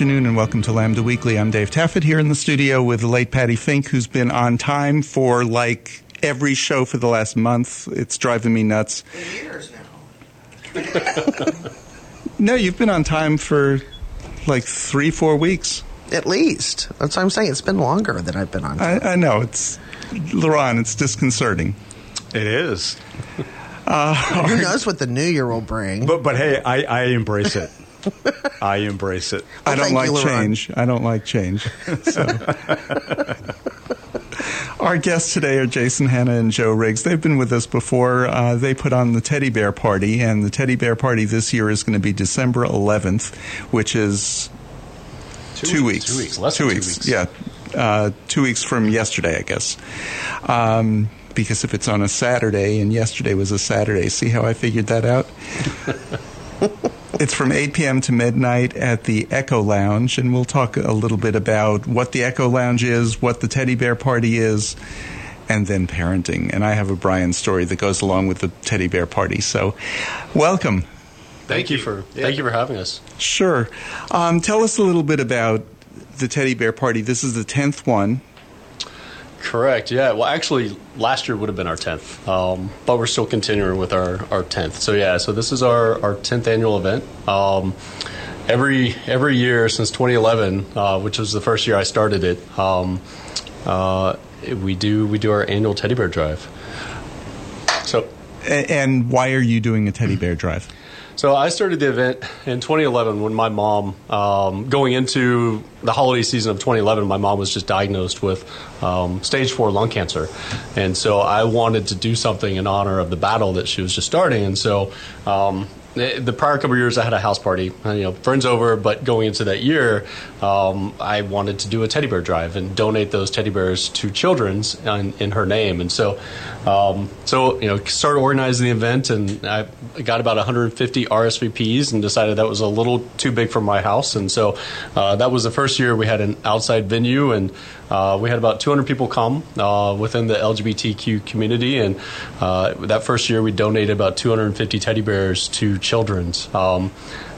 good afternoon, and welcome to Lambda Weekly. I'm Dave Taffet here in the studio with the late Patti Fink, who's been on time for like every show for the last month. It's driving me nuts. Years now. No, you've been on time for like three, four weeks. At least. That's what I'm saying. It's been longer than I've been on. I, I know it's Laron. It's disconcerting. It is. Who knows what the new year will bring? But but hey, I, I embrace it. I embrace it. I don't like you, change. I don't like change. So. Our guests today are Jason Hanna and Joe Riggs. They've been with us before. Uh, they put on the Teddy Bear Party, and the Teddy Bear Party this year is going to be December 11th, which is two, weeks. Two weeks. Less two than two weeks. weeks. Yeah, uh, two weeks from yesterday, I guess. Um, because if it's on a Saturday, and yesterday was a Saturday, see how I figured that out? It's from 8 p.m. to midnight at the Echo Lounge, and we'll talk a little bit about what the Echo Lounge is, what the Teddy Bear Party is, and then parenting. And I have a Brian story that goes along with the Teddy Bear Party. So, welcome. Thank, you for thank you for having us. Sure. Um, tell us a little bit about the Teddy Bear Party. This is the 10th one. Correct. Yeah. Well, actually, last year would have been our tenth, um, but we're still continuing with our our tenth. So yeah. So this is our our tenth annual event. Um, every every year since 2011, uh, which was the first year I started it, um, uh, we do we do our annual teddy bear drive. So and why are you doing a Teddy Bear Drive? So I started the event in 2011 when my mom, um, going into the holiday season of 2011, my mom was just diagnosed with um, stage four lung cancer, and so I wanted to do something in honor of the battle that she was just starting. And so um, the prior couple years, I had a house party, uh, you know, friends over. But going into that year, um, I wanted to do a teddy bear drive and donate those teddy bears to children's in, in her name. And so, um, so you know, started organizing the event, and I got about 150 RSVPs, and decided that was a little too big for my house. And so, uh, that was the first year we had an outside venue, and uh, we had about 200 people come uh, within the LGBTQ community, and uh, that first year we donated about 250 teddy bears to children's. Um,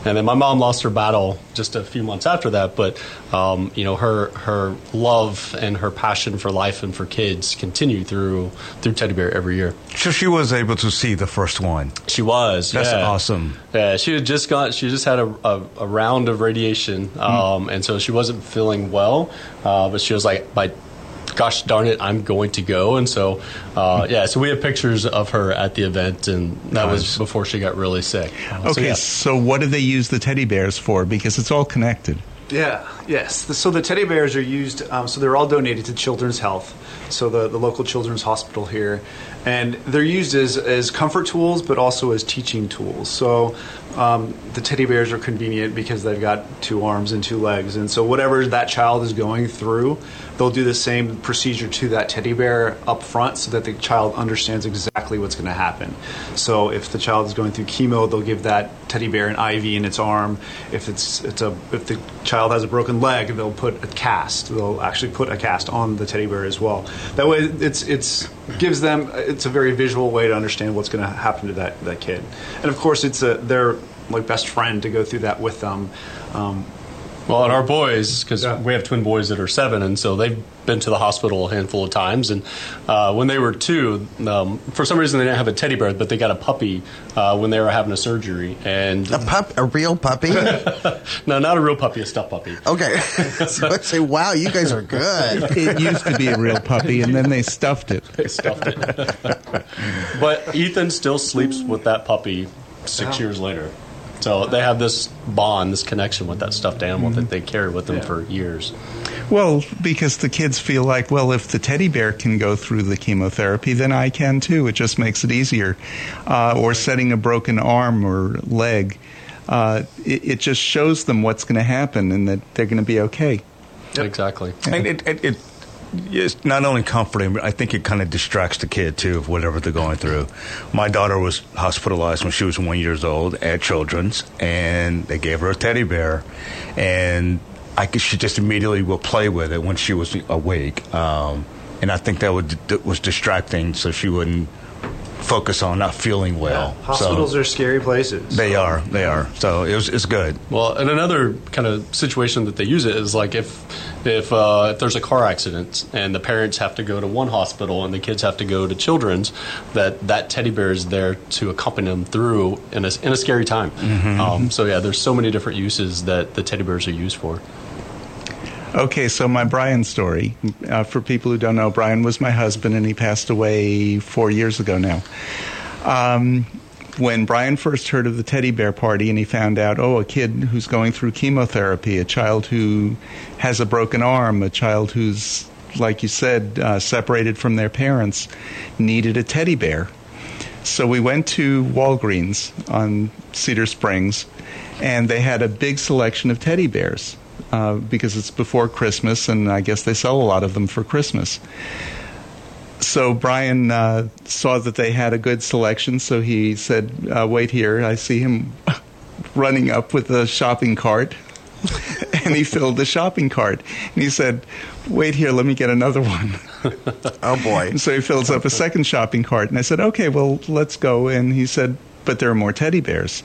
and then my mom lost her battle just a few months after that, but um, you know her her love and her passion for life and for kids continued through through teddy bear every year. So she was able to see the first one. She was. That's yeah. awesome. Yeah, she had just got. She just had a, a, a round of radiation, um, and so she wasn't feeling well. Uh, but she was like, "By gosh darn it, I'm going to go." And so, uh, yeah. So we have pictures of her at the event, and that Nice. was before she got really sick. Okay, so, so, what do they use the teddy bears for? Because it's all connected. Yeah, yes. So the teddy bears are used, um, so they're all donated to Children's Health, so the, the local children's hospital here. And they're used as, as comfort tools, but also as teaching tools. So um, the teddy bears are convenient because they've got two arms and two legs. And so whatever that child is going through, they'll do the same procedure to that teddy bear up front so that the child understands exactly what's going to happen. So if the child is going through chemo, they'll give that teddy bear an IV in its arm. If it's it's a if the child has a broken leg, they'll put a cast. They'll actually put a cast on the teddy bear as well. That way, it's it's gives them it's a very visual way to understand what's going to happen to that that kid. And of course, it's a their like best friend to go through that with them. Um, Well, and our boys, because Yeah. we have twin boys that are seven, and so they've been to the hospital a handful of times. And uh, when they were two, um, for some reason they didn't have a teddy bear, but they got a puppy uh, when they were having a surgery. And a pup, a real puppy. no, not a real puppy, a stuffed puppy. Okay, so I say, wow, you guys are good. It used to be a real puppy, and then they stuffed it. They stuffed it. but Ethan still sleeps with that puppy six years later. So they have this bond, this connection with that stuffed animal that they carry with them Yeah. for years. Well, because the kids feel like, well, if the teddy bear can go through the chemotherapy, then I can too. It just makes it easier. Uh, or setting a broken arm or leg. Uh, it, it just shows them what's going to happen and that they're going to be okay. Exactly. And it, it, it it's not only comforting, but I think it kind of distracts the kid too of whatever they're going through. My daughter was hospitalized when she was one years old at Children's, and they gave her a teddy bear, and I could, she just immediately will play with it when she was awake, um, and I think that would, was distracting, so she wouldn't focus on not feeling well. Yeah. Hospitals so are scary places. They are. They are. So it was, it's good. Well, and another kind of situation that they use it is like if if uh, if there's a car accident and the parents have to go to one hospital and the kids have to go to children's, that that teddy bear is there to accompany them through in a, in a scary time. Mm-hmm. Um, so yeah, there's so many different uses that the teddy bears are used for. Okay, so my Brian story. Uh, for people who don't know, Brian was my husband, and he passed away four years ago now. Um, when Brian first heard of the teddy bear party and he found out, oh, a kid who's going through chemotherapy, a child who has a broken arm, a child who's, like you said, uh, separated from their parents, needed a teddy bear. So we went to Walgreens on Cedar Springs, and they had a big selection of teddy bears uh, because it's before Christmas, and I guess they sell a lot of them for Christmas. So Brian uh, saw that they had a good selection, so he said, uh, "Wait here." I see him running up with a shopping cart, and he filled the shopping cart. And he said, "Wait here, let me get another one." oh boy! And so he fills up a second shopping cart, and I said, "Okay, well, let's go." And he said, "But there are more teddy bears."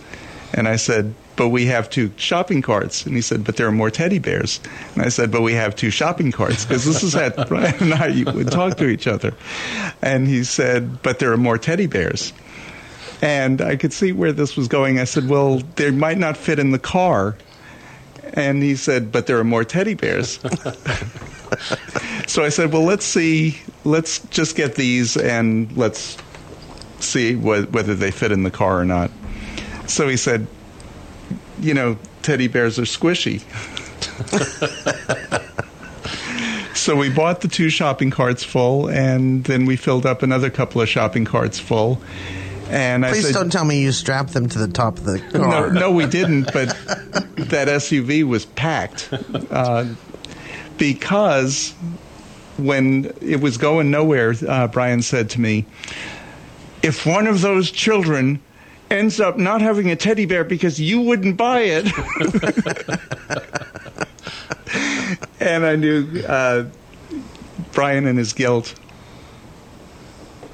And I said, but we have two shopping carts. And he said, but there are more teddy bears. And I said, but we have two shopping carts because this is how Brian and I would talk to each other. And he said, but there are more teddy bears. And I could see where this was going. I said, well, they might not fit in the car. And he said, but there are more teddy bears. so I said, well, let's see, let's just get these and let's see wh- whether they fit in the car or not. So he said, you know, teddy bears are squishy. so we bought the two shopping carts full, and then we filled up another couple of shopping carts full. And Please I said, don't tell me you strapped them to the top of the car. No, no, we didn't. But that SUV was packed uh, because when it was going nowhere, uh, Brian said to me, "If one of those children." Ends up not having a teddy bear because you wouldn't buy it. and I knew uh, Brian and his guilt.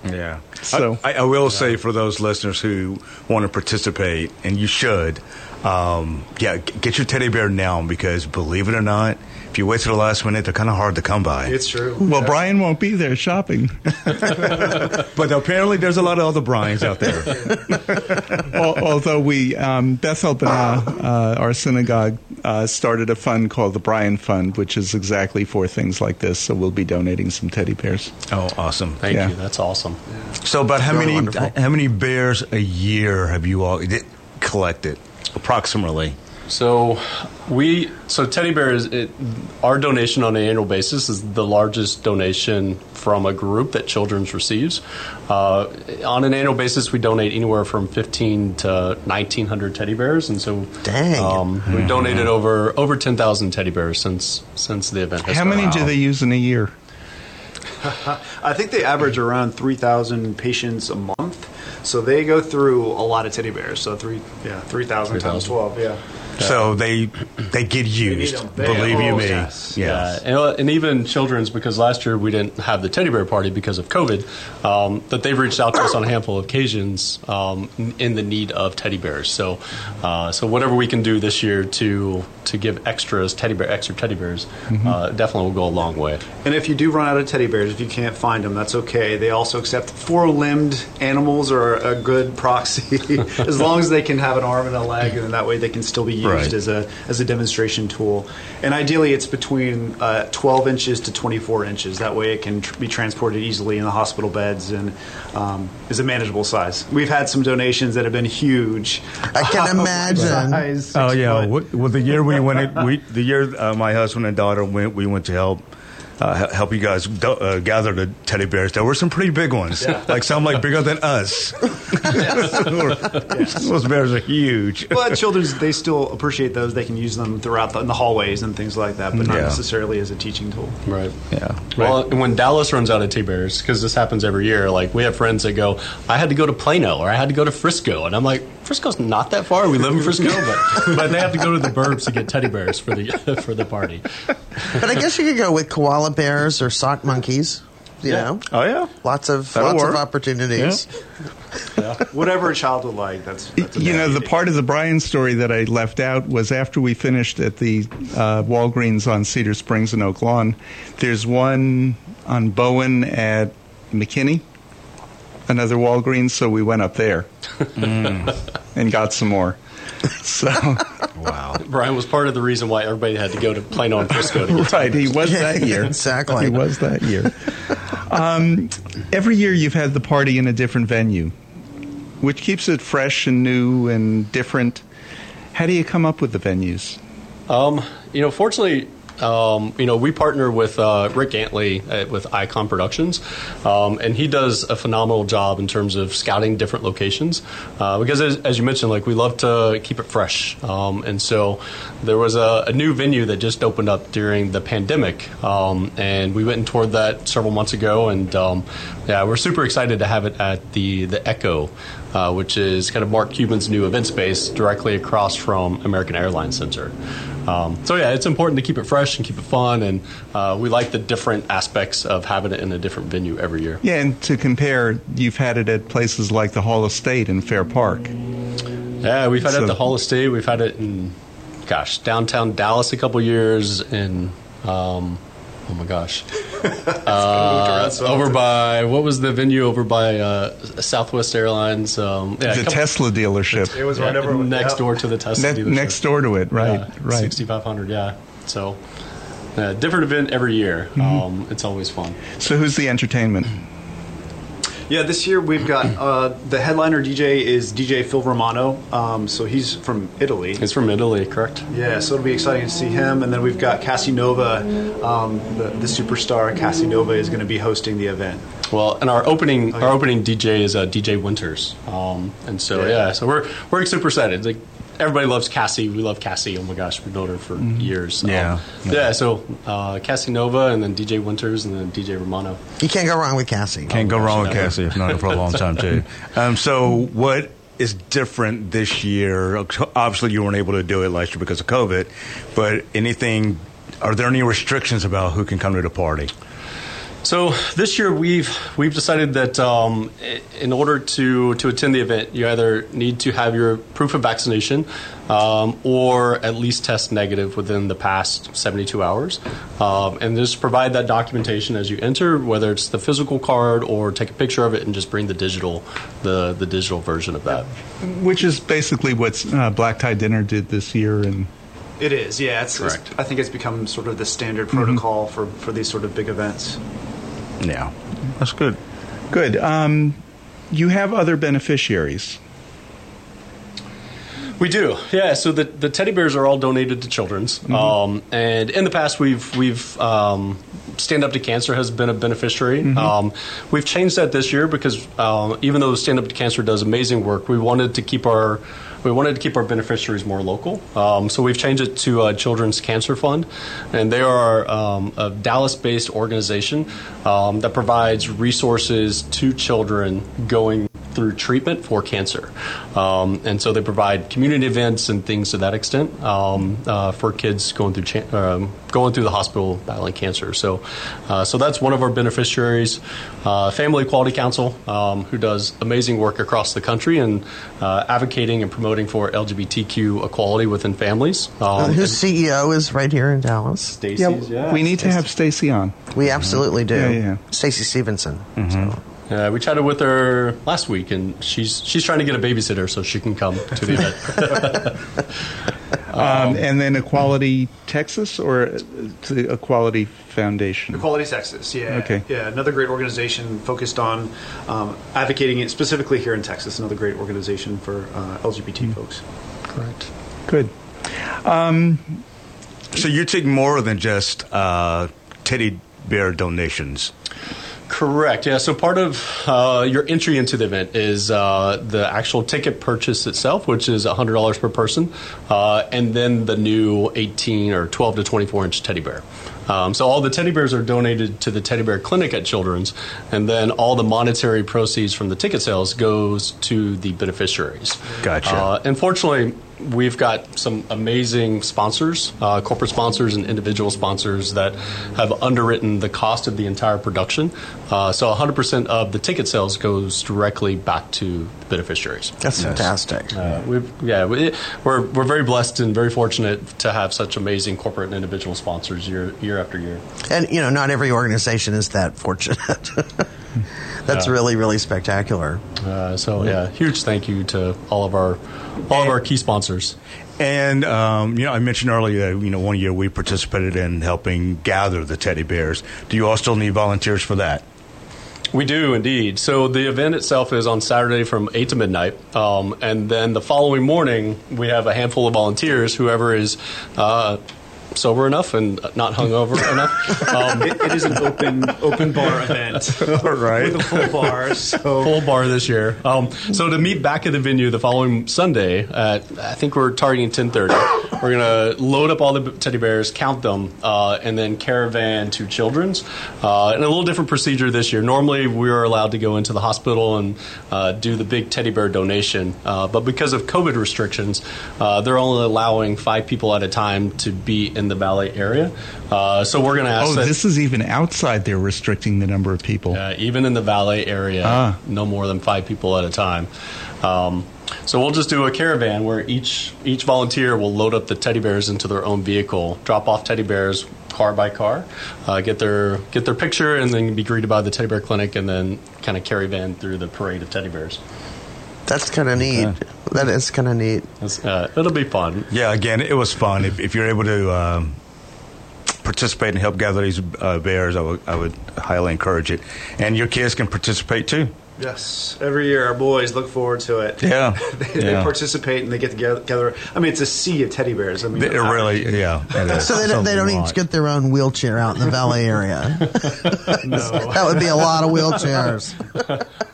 Yeah. So I, I will say for those listeners who want to participate, and you should, um, yeah, get your teddy bear now because believe it or not, if you wait till the last minute, they're kind of hard to come by. It's true. Well, yeah. Brian won't be there shopping. but apparently, there's a lot of other Brians out there. Although we, um, Beth El Binah, uh, our synagogue, uh, started a fund called the Brian Fund, which is exactly for things like this. So we'll be donating some teddy bears. Oh, awesome! Thank yeah. you. That's awesome. Yeah. So, about how many wonderful. how many bears a year have you all collected, approximately? So we so teddy bear is it, our donation on an annual basis is the largest donation from a group that Children's receives. Uh, on an annual basis, we donate anywhere from fifteen to nineteen hundred teddy bears, and so dang, um, mm-hmm. we've donated over over ten thousand teddy bears since since the event. How many do they use in a year? I think they average around three thousand patients a month. So they go through a lot of teddy bears. So three, yeah, three thousand times twelve, yeah. So they they get used. They believe you me. Yes. Yeah, and, uh, and, even children's because last year we didn't have the teddy bear party because of COVID. Um, that they've reached out to us on a handful of occasions um, in the need of teddy bears. So uh, so whatever we can do this year to to give extras teddy bear extra teddy bears mm-hmm. uh, definitely will go a long way. And if you do run out of teddy bears, if you can't find them, that's okay. They also accept four limbed animals are a good proxy as long as they can have an arm and a leg, and that way they can still be used right. as a as a demonstration tool. And ideally, it's between uh, 12 inches to 24 inches. That way, it can tr- be transported easily in the hospital beds and um, is a manageable size. We've had some donations that have been huge. I can imagine. Size, oh yeah, well, the year we went, it, we the year uh, my husband and daughter went, we went to help uh, help you guys do, uh, gather the teddy bears. There were some pretty big ones, yeah. like some like bigger than us. yes. Those bears are huge. Well, children's they still appreciate those. They can use them throughout the, in the hallways and things like that, but not yeah. necessarily as a teaching tool. Right. Yeah. Well, right. when Dallas runs out of teddy bears, because this happens every year, like we have friends that go, "I had to go to Plano or I had to go to Frisco," and I'm like, Frisco's not that far. We live in Frisco, but, but they have to go to the burbs to get teddy bears for the for the party. But I guess you could go with koala bears or sock monkeys. You Yeah. know, Oh yeah. lots of That'll lots work. of opportunities. Whatever a child would like, that's, that's you know, the mandate. part of the Brian story that I left out was after we finished at the uh, Walgreens on Cedar Springs and Oak Lawn. There's one on Bowen at McKinney, another Walgreens, so we went up there and got some more. So, Wow. Brian was part of the reason why everybody had to go to Plano and Frisco to get to right, he was that year. Exactly. He was that year. Um, every year you've had the party in a different venue, which keeps it fresh and new and different. How do you come up with the venues? Um, you know, fortunately, um, you know, we partner with uh, Rick Antley at, with Icon Productions, um, and he does a phenomenal job in terms of scouting different locations. Uh, because, as, as you mentioned, like we love to keep it fresh, um, and so there was a, a new venue that just opened up during the pandemic, um, and we went and toured that several months ago, and um, yeah, we're super excited to have it at the the Echo. Uh, which is kind of Mark Cuban's new event space directly across from American Airlines Center. Um, so yeah, it's important to keep it fresh and keep it fun, and uh, we like the different aspects of having it in a different venue every year. Yeah, and to compare, you've had it at places like the Hall of State in Fair Park. Yeah, we've had it at the Hall of State. We've had it in, gosh, downtown Dallas a couple years, in, um, oh my gosh, uh, over by what was the venue over by uh, Southwest Airlines? Um, yeah, the couple- Tesla dealership. It was yeah, right over next yeah. door to the Tesla Ne- dealership. next door to it, right? Yeah, right. 6500 yeah so uh, different event every year Mm-hmm. um, it's always fun So who's the entertainment? Yeah, this year we've got uh, the headliner DJ is DJ Phil Romano. Um, so he's from Italy. it's from italy correct Yeah, so it'll be exciting to see him. And then we've got Cassie Nova, um, the, the superstar Cassie Nova is going to be hosting the event. well and our opening Oh, our opening dj is uh, dj winters um, and so Yeah. yeah. so we're we're super excited like everybody loves cassie we love cassie oh my gosh we've known her for years Um, Yeah. yeah so uh, cassie nova and then dj winters and then dj romano You can't go wrong with Cassie. Can't go gosh, wrong with never. Cassie. I've known her for a long time too. Um, so what is different this year? Obviously, you weren't able to do it last year because of COVID. But anything? Are there any restrictions about who can come to the party? So this year we've we've decided that um, in order to to attend the event, you either need to have your proof of vaccination um, or at least test negative within the past 72 hours, um, and just provide that documentation as you enter, whether it's the physical card or take a picture of it and just bring the digital the the digital version of that. Which is basically what uh, Black Tie Dinner did this year, and It is, yeah. It's, it's- I think it's become sort of the standard protocol for, for these sort of big events. Yeah, that's good. good. Um, you have other beneficiaries. We do, yeah. So the, the teddy bears are all donated to children's, Mm-hmm. um, and in the past we've we've um, Stand Up to Cancer has been a beneficiary. Mm-hmm. Um, we've changed that this year because um, even though Stand Up to Cancer does amazing work, we wanted to keep our we wanted to keep our beneficiaries more local. Um, so we've changed it to uh, Children's Cancer Fund, and they are um, a Dallas-based organization um, that provides resources to children going through treatment for cancer. Um, and so they provide community events and things to that extent um, uh, for kids going through cha- um, going through the hospital battling cancer. So, uh, so that's one of our beneficiaries. Uh, Family Equality Council, um, who does amazing work across the country and uh, advocating and promoting for LGBTQ equality within families. Um, Uh, whose CEO is right here in Dallas? Stacey's, yeah. we need to have Stacy on. We absolutely do. Yeah, yeah. Stacey Stevenson. So. Uh, we chatted with her last week, and she's she's trying to get a babysitter so she can come to the event. Um, and then Equality Texas or uh, the Equality Foundation? Equality Texas, yeah. Okay. Yeah, another great organization focused on um, advocating it specifically here in Texas. Another great organization for uh, LGBT folks. Correct. Good. So you take more than just uh, teddy bear donations. Correct. Yeah. So part of uh, your entry into the event is uh, the actual ticket purchase itself, which is hundred dollars per person, uh, and then the new eighteen or twelve to twenty-four inch teddy bear. Um, so all the teddy bears are donated to the Teddy Bear Clinic at Children's, and then all the monetary proceeds from the ticket sales goes to the beneficiaries. Gotcha. Uh, unfortunately, we've got some amazing sponsors, uh, corporate sponsors and individual sponsors that have underwritten the cost of the entire production. Uh, so 100% of the ticket sales goes directly back to the beneficiaries. That's fantastic. Uh, we've, yeah, we, we're, we're very blessed and very fortunate to have such amazing corporate and individual sponsors year, year after year. And, you know, not every organization is that fortunate. That's Yeah. really, really spectacular. Uh, so yeah, huge thank you to all of our all of our key sponsors. And um, you know, I mentioned earlier, that, you know, one year we participated in helping gather the teddy bears. Do you all still need volunteers for that? We do indeed. So the event itself is on Saturday from eight to midnight, um, and then the following morning we have a handful of volunteers. Whoever is. Uh, Sober enough and not hungover enough. Um, It, it is an open open bar event. All right. With a full bar. So full bar this year. Um, so to meet back at the venue the following Sunday, at, I think we're targeting ten thirty. We're gonna load up all the teddy bears, count them, uh, and then caravan to Children's. Uh, and a little different procedure this year. Normally we are allowed to go into the hospital and uh, do the big teddy bear donation, uh, but because of COVID restrictions, uh, they're only allowing five people at a time to be in the ballet area. Uh, so we're gonna ask Oh, that. this is even outside. They're restricting the number of people. Uh, even in the valet area, Ah. no more than five people at a time. Um, so we'll just do a caravan where each each volunteer will load up the teddy bears into their own vehicle, drop off teddy bears car by car, uh, get their get their picture, and then be greeted by the teddy bear clinic, and then kind of caravan through the parade of teddy bears. That's kind of neat. That is kind of neat. Uh, it'll be fun. Yeah, again, it was fun. If, if you're able to um, participate and help gather these uh, bears, I would, I would highly encourage it. And your kids can participate too. yes, every year our boys look forward to it. Yeah. they, they participate and they get together. I mean, it's a sea of teddy bears. I mean, It really, yeah. it is. So they don't, they don't Something each like- get their own wheelchair out in the valet area. that would be a lot of wheelchairs.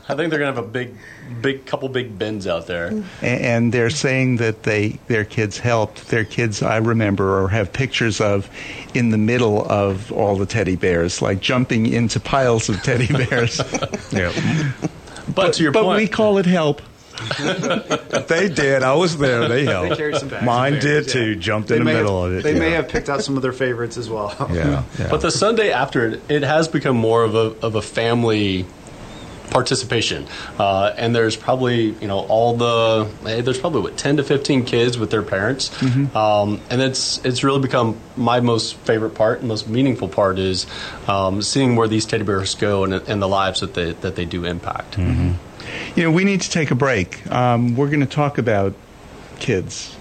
I think they're gonna have a big, big couple big bins out there. A- and they're saying that they their kids helped. Their kids, I remember, or have pictures of in the middle of all the teddy bears, like jumping into piles of teddy bears. Yeah. But to your but point, we call it help. They did. I was there. They They helped. carried some bags. Mine bears, did too. yeah. Jumped They in the middle have- of it. They may have picked out some of their favorites as well. Yeah. yeah. But the Sunday after it, it has become more of a of a family participation, uh, and there's probably you know all the eh, there's probably what ten to fifteen kids with their parents, um, and it's it's really become my most favorite part, and most meaningful part is um, seeing where these teddy bears go and, and the lives that they that they do impact. You know, we need to take a break. Um, we're going to talk about kids,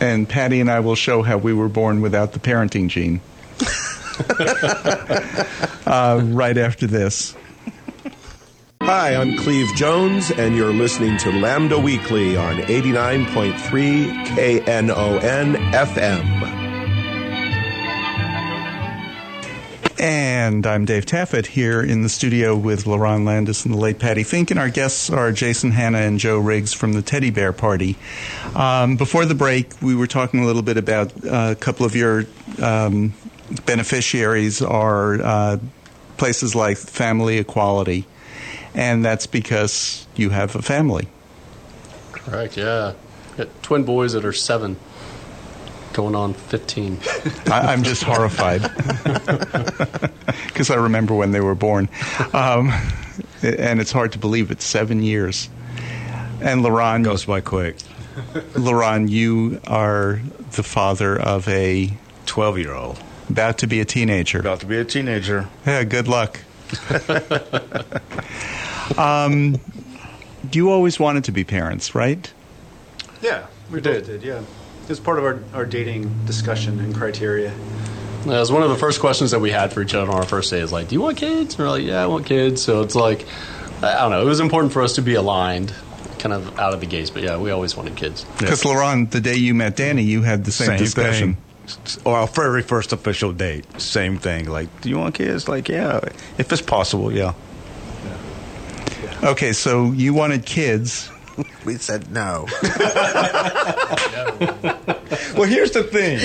and Patti and I will show how we were born without the parenting gene. uh, right after this. Hi, I'm Cleve Jones, and you're listening to Lambda Weekly on 89.3 KNON FM. And I'm Dave Taffet here in the studio with LaRon Landis and the late Patti Fink, and our guests are Jason Hanna and Joe Riggs from the Teddy Bear Party. Um, before the break, we were talking a little bit about uh, a couple of your um, beneficiaries are uh, places like Family Equality, and that's because you have a family. Correct. Yeah, Got twin boys that are seven, going on fifteen. I, I'm just horrified because I remember when they were born, um, and it's hard to believe it's seven years. And Laron, goes by quick. Laron, you are the father of a Twelve year old about to be a teenager. about to be a teenager. Yeah, good luck. Um, you always wanted to be parents, right? Yeah, we, both did. Yeah, it was part of our, our dating discussion and criteria. That was one of the first questions that we had for each other on our first day. Is like, "Do you want kids?" And we're like, "Yeah, I want kids." So it's like, I don't know. It was important for us to be aligned, kind of out of the gates. But yeah, we always wanted kids. Because Laron, the day you met Danny, you had the same, discussion. thing. Or our very first official date, same thing. Like, do you want kids? Like, yeah, if it's possible, yeah. Okay, so you wanted kids. We said no. Well, here's the thing.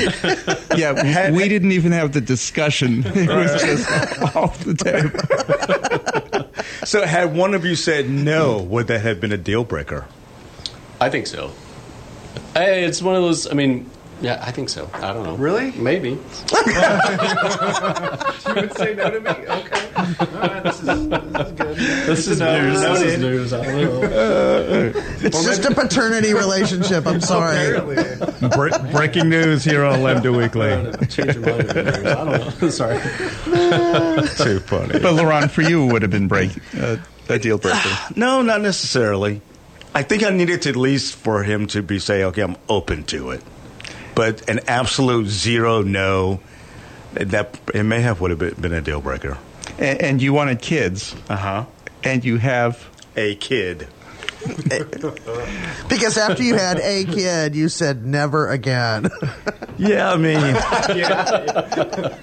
Yeah, we didn't even have the discussion. It was just off the table. so, had one of you said no, would that have been a deal breaker? I think so. Hey, it's one of those. I mean, yeah, I think so. I don't know. Really? Maybe. you would say no to me? Okay. All right, this is, this is good. This is news. no, This is news. I don't know. It's just a paternity relationship. I'm sorry. Apparently. Bre- breaking news here on Lambda Weekly. Change your mind. over news. I don't know. Sorry. Too funny. But LaRon, for you, would have been break uh, a deal breaker. No, not necessarily. I think I needed to at least for him to be say, okay, I'm open to it. But an absolute zero no, that it may have would have been, a deal breaker. And, and you wanted kids, Uh huh. and you have. A kid. Because after you had a kid, you said never again. Yeah, I mean, yeah, yeah.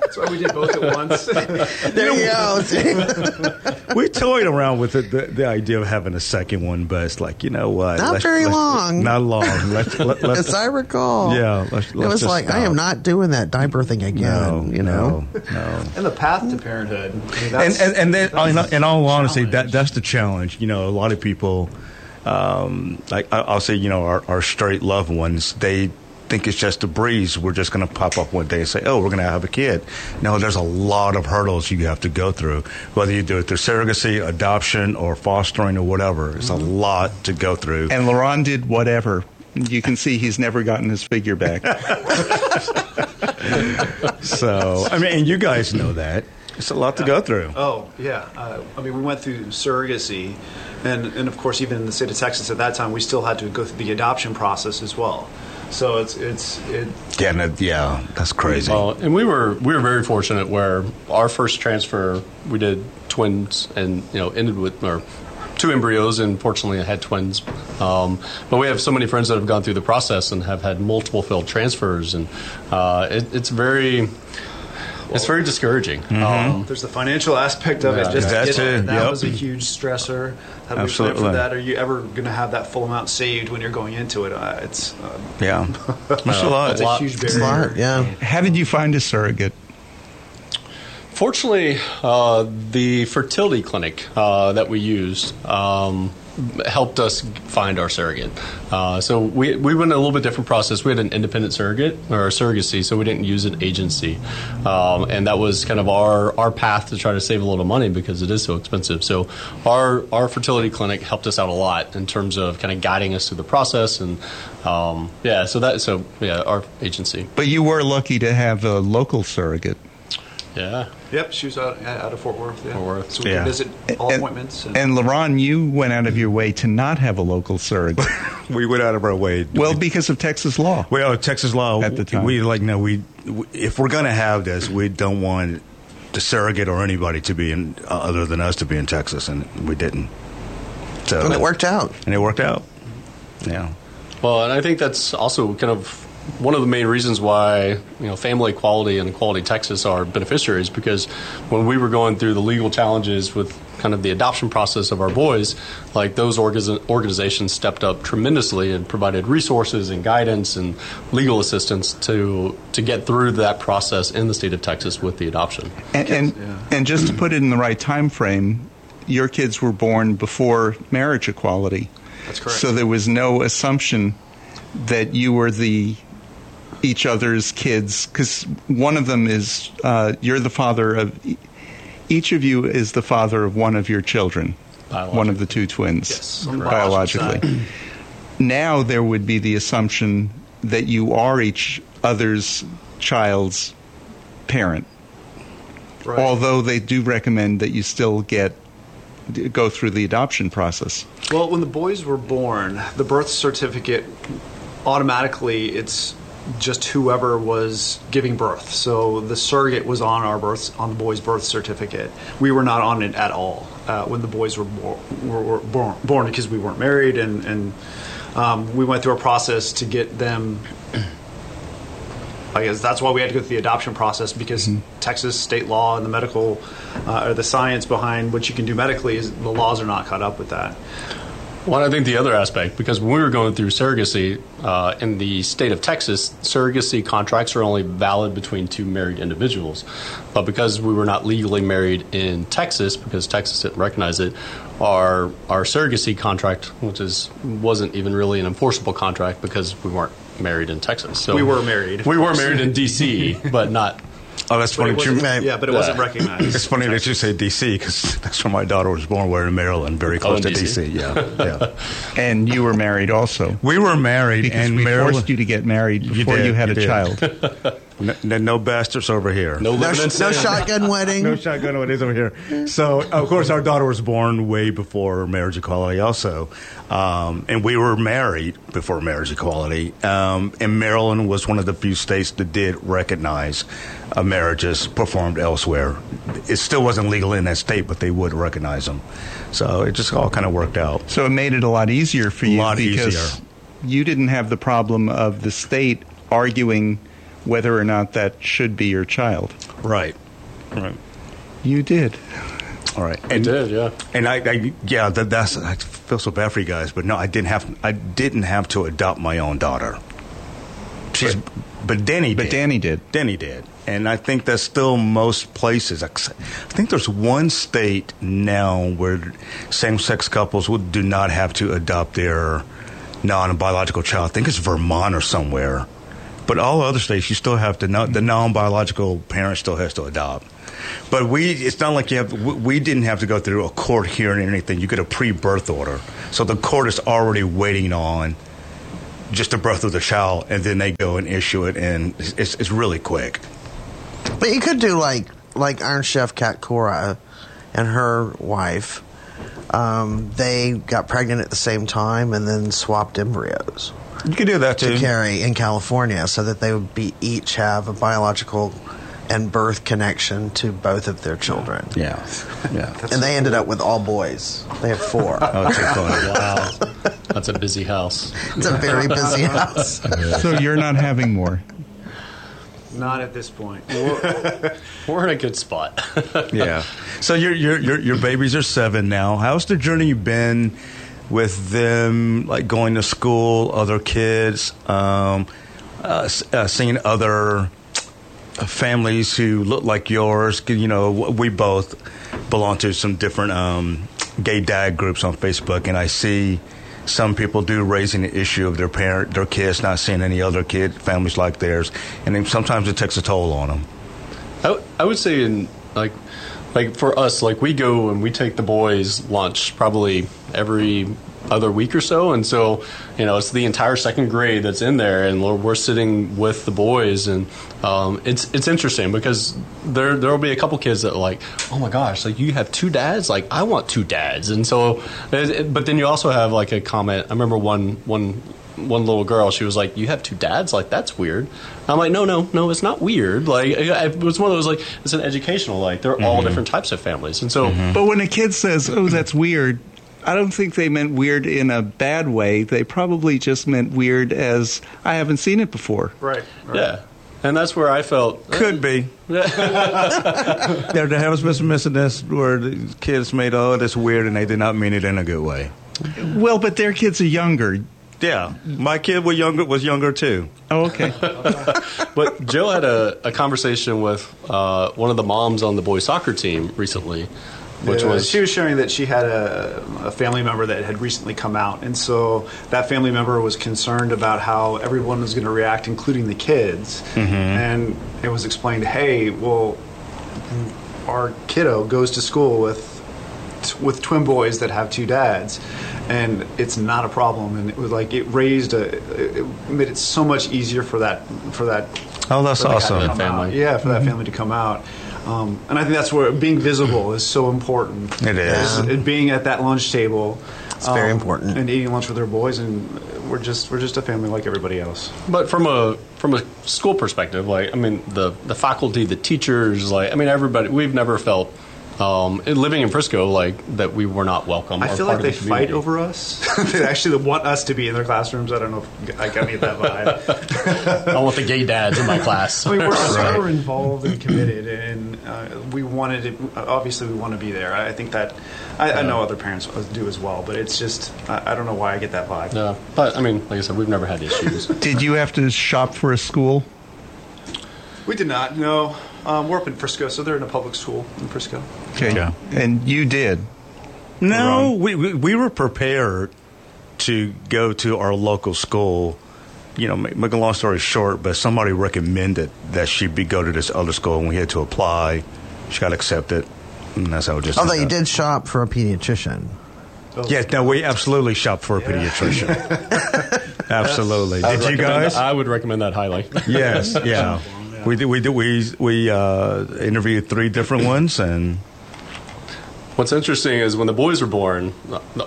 That's why we did both at once. there you go. See? we toyed around with it, the, the idea of having a second one, but it's like, you know what? Not very long. Not long. Let's, let, let's, As I recall. Yeah, let's- it let's was just like, I am not doing that diaper thing again. no, you know? no, no. and the path to parenthood. I mean, and that's- and, and then in, all honesty, that that's the challenge. You know, a lot of people, um, like I- I'll say, you know, our, our straight loved ones, they think it's just a breeze. We're just going to pop up one day and say, "Oh, we're going to have a kid." No, there's a lot of hurdles you have to go through. Whether you do it through surrogacy, adoption, or fostering, or whatever, it's a lot to go through. And LaRon did whatever. You can see he's never gotten his figure back. so, I mean, and you guys know that it's a lot to go through. Oh yeah, uh, I mean we went through surrogacy, and and of course even in the state of Texas at that time we still had to go through the adoption process as well. So it's it's it, Yeah, no, yeah, that's crazy. Well, and we were we were very fortunate where our first transfer we did twins and you know ended with or two embryos and fortunately I had twins. Um, but we have so many friends that have gone through the process and have had multiple failed transfers and uh, it, it's very it's very discouraging. Um, there's the financial aspect of Yeah. it. Just That to get- too, that yep. was a huge stressor. How do we plan Absolutely. for that? Are you ever going to have that full amount saved when you're going into it? Uh, it's uh, yeah, that's a lot. it's a lot. huge barrier. Smart, yeah. How did you find a surrogate? Fortunately, uh, the fertility clinic uh, that we used um, helped us find our surrogate. Uh, so we, we went a little bit different process. We had an independent surrogate or surrogacy, so we didn't use an agency, um, and that was kind of our our path to try to save a little money because it is so expensive. So our our fertility clinic helped us out a lot in terms of kind of guiding us through the process and um, yeah. So that so yeah, our agency. But you were lucky to have a local surrogate. Yeah. Yep, she was out, yeah, out of Fort Worth. Yeah. Fort Worth. So we Yeah. could visit all and, appointments. And LaRon, you went out of your way to not have a local surrogate. we went out of our way. well, because of Texas law. Well, Texas law At the time. we like no, we we- if we're going to have this, we don't want the surrogate or anybody to be in uh, other than us to be in Texas, and we didn't. So And it worked out. and it worked out. Yeah, Well, and I think that's also kind of one of the main reasons why you know family equality and Equality Texas are beneficiaries because when we were going through the legal challenges with kind of the adoption process of our boys, like those organiz- organizations stepped up tremendously and provided resources and guidance and legal assistance to to get through that process in the state of Texas with the adoption. And and, and just to put it in the right time frame, your kids were born before marriage equality. That's correct. So there was no assumption that you were the each other's kids because one of them is uh, you're the father of each of you is the father of one of your children, one of the two twins. Yes, on biologically. now there would be the assumption that you are each other's child's parent. Right. although they do recommend that you still get go through the adoption process. Well, when the boys were born, the birth certificate automatically it's just whoever was giving birth. So the surrogate was on our birth on the boy's birth certificate. We were not on it at all uh, when the boys were, bor- were, were born, born because we weren't married, and and um, we went through a process to get them. I guess that's why we had to go through the adoption process because Texas state law and the medical uh, or the science behind what you can do medically is the laws are not caught up with that. Well, I think the other aspect, because when we were going through surrogacy uh, in the state of Texas, surrogacy contracts are only valid between two married individuals. But because we were not legally married in Texas, because Texas didn't recognize it, our our surrogacy contract, which is wasn't even really an enforceable contract because we weren't married in Texas. So We were married. We were married in D.C., but not. Oh, that's But funny. it you- yeah, but it wasn't uh, recognized. It's funny that you say D.C. because that's where my daughter was born. We're in Maryland, very oh, close in to DC. D.C. Yeah, yeah. And you were married also. we were married, Because and we Maryland. forced you to get married before you, did, had you a did. child. No, no, no bastards over here. No, No, sh- no shotgun wedding. No shotgun weddings over here. So, of course, our daughter was born way before marriage equality, also, um, and we were married before marriage equality. Um, and Maryland was one of the few states that did recognize uh, marriages performed elsewhere. It still wasn't legal in that state, but they would recognize them. So it just all kind of worked out. So it made it a lot easier for you Lot because easier. you didn't have the problem of the state arguing whether or not that should be your child. Right. Right. You did. All right. I did, yeah. And I, I yeah, that, that's I feel so bad for you guys, but no, I didn't have I didn't have to adopt my own daughter. She's, but Danny, But did. Danny did. Danny did, and I think that's still most places. I think there's one state now where same-sex couples would, do not have to adopt their non-biological child. I think it's Vermont or somewhere. But all other states, you still have to. The non-biological parent still has to adopt. But we, it's not like you have. we- We didn't have to go through a court hearing or anything. You get a pre-birth order, so the court is already waiting on just the birth of the child, and then they go and issue it, and it's, it's really quick. But you could do like like Iron Chef Cat Cora and her wife. Um, they got pregnant at the same time and then swapped embryos You can do that too. to carry in California, so that they would be each have a biological and birth connection to both of their children. Yeah, yeah. And they ended up with all boys. They have four. Oh, it's so. Wow. That's a busy house. It's a very busy house. So you're not having more. Not at this point. We're in a good spot. yeah. So your your your your babies are seven now. How's the journey been with them? Like going to school, other kids, um, uh, uh, seeing other families who look like yours. You know, we both belong to some different um, gay dad groups on Facebook, and I see some people do raising the issue of their parent, their kids not seeing any other kid families like theirs, and sometimes it takes a toll on them. I would say in like like for us like we go and we take the boys lunch probably every other week or so. And so you know it's the entire second grade that's in there and we're, we're sitting with the boys and um, it's it's interesting because there there'll be a couple kids that are like oh my gosh like you have two dads? Like I want two dads. And so it- it- but then you also have like a comment I remember one one one little girl, she was like, "You have two dads? Like that's weird." I'm like, "No, no, no, it's not weird. Like it was one of those like it's an educational. Like they're all mm-hmm. different types of families, and so mm-hmm. But when a kid says, "Oh, that's weird," I don't think they meant weird in a bad way. They probably just meant weird as I haven't seen it before. right. right. yeah, and that's where I felt eh. Could be. there, there has been some incidents where the kids made, oh, that's weird, and they did not mean it in a good way. Well, but their kids are younger. Yeah, my kid was younger. Was younger too. Oh, okay. But Joe had a, a conversation with uh, one of the moms on the boys soccer team recently, which Yeah, was she was sharing that she had a, a family member that had recently come out, and so that family member was concerned about how everyone was going to react, including the kids. And it was explained, hey, well, our kiddo goes to school with with twin boys that have two dads, and it's not a problem. And it was like it raised a, it made it so much easier for that for that. Oh, that's that awesome. come Family. out. Yeah, for that family to come out. Um, and I think that's where being visible is so important. It is. Is it being at that lunch table. It's very important. And eating lunch with their boys, and we're just we're just a family like everybody else. But from a from a school perspective, like I mean, the the faculty, the teachers, like I mean, everybody. We've never felt um, living in Frisco, like that we were not welcome. I feel like they the fight over us. they actually want us to be in their classrooms. I don't know if I got any of that vibe. I want the gay dads in my class. I mean, we're super involved and committed, and uh, we wanted it. Obviously, we want to be there. I I think that I, I know other parents do as well, but it's just I, I don't know why I get that vibe. Yeah, but I mean, like I said, we've never had issues. Did you have to shop for a school? We did not. No, um, we're up in Frisco, so they're in a public school in Frisco. Okay. Yeah. And you did. No, we, we we were prepared to go to our local school. You know, make, make a long story short, but somebody recommended that she be go to this other school, and we had to apply. She got accepted, and that's how it just. Although ended you up. did shop for a pediatrician. Yes, no, we absolutely shop for a pediatrician. absolutely. I Did you recommend- guys? I would recommend that highly. yes, yeah. We did. We did. We we uh, interviewed three different ones, and What's interesting is when the boys were born,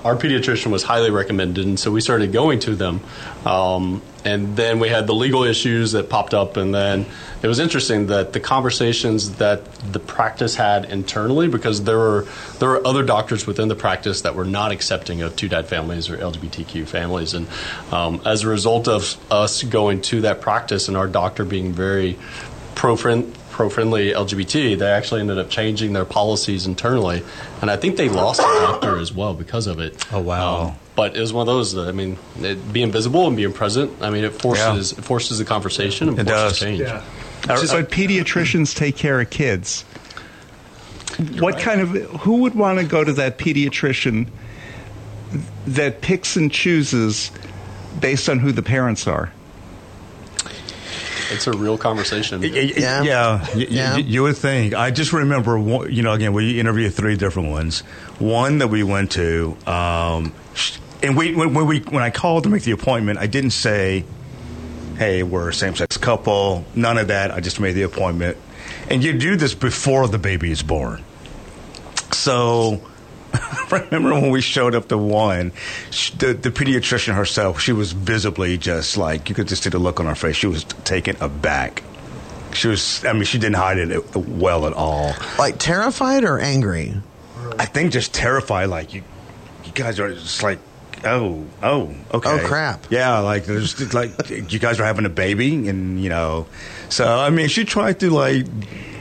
our pediatrician was highly recommended, and so we started going to them. Um, and then we had the legal issues that popped up, and then it was interesting that the conversations that the practice had internally, because there were there were other doctors within the practice that were not accepting of two dad families or LGBTQ families, and um, as a result of us going to that practice and our doctor being very pro pro-friendly LGBT, they actually ended up changing their policies internally, and I think they lost a doctor as well because of it. Oh, wow. Um, but it was one of those. That, I mean, it, being visible and being present. I mean, it forces it forces the conversation and It forces does. change. Yeah. but pediatricians take care of kids. What kind of who would want to go to that pediatrician that picks and chooses based on who the parents are? It's a real conversation. Y- y- Yeah. Yeah, y- y- Yeah. y- you would think. I just remember, one- you know, again, we interviewed three different ones. One that we went to, um, and we when, when we when I called to make the appointment, I didn't say, "Hey, we're a same-sex couple." None of that. I just made the appointment, and you do this before the baby is born. So. I remember when we showed up to one, the, the pediatrician herself, she was visibly just like, you could just see the look on her face. She was taken aback. She was, I mean, she didn't hide it uh, well at all. Like terrified or angry? I think just terrified, like, you, you guys are just like, oh, oh, okay. Oh, crap. Yeah, like, there's just, like, you guys are having a baby, and, you know, so, I mean, she tried to, like,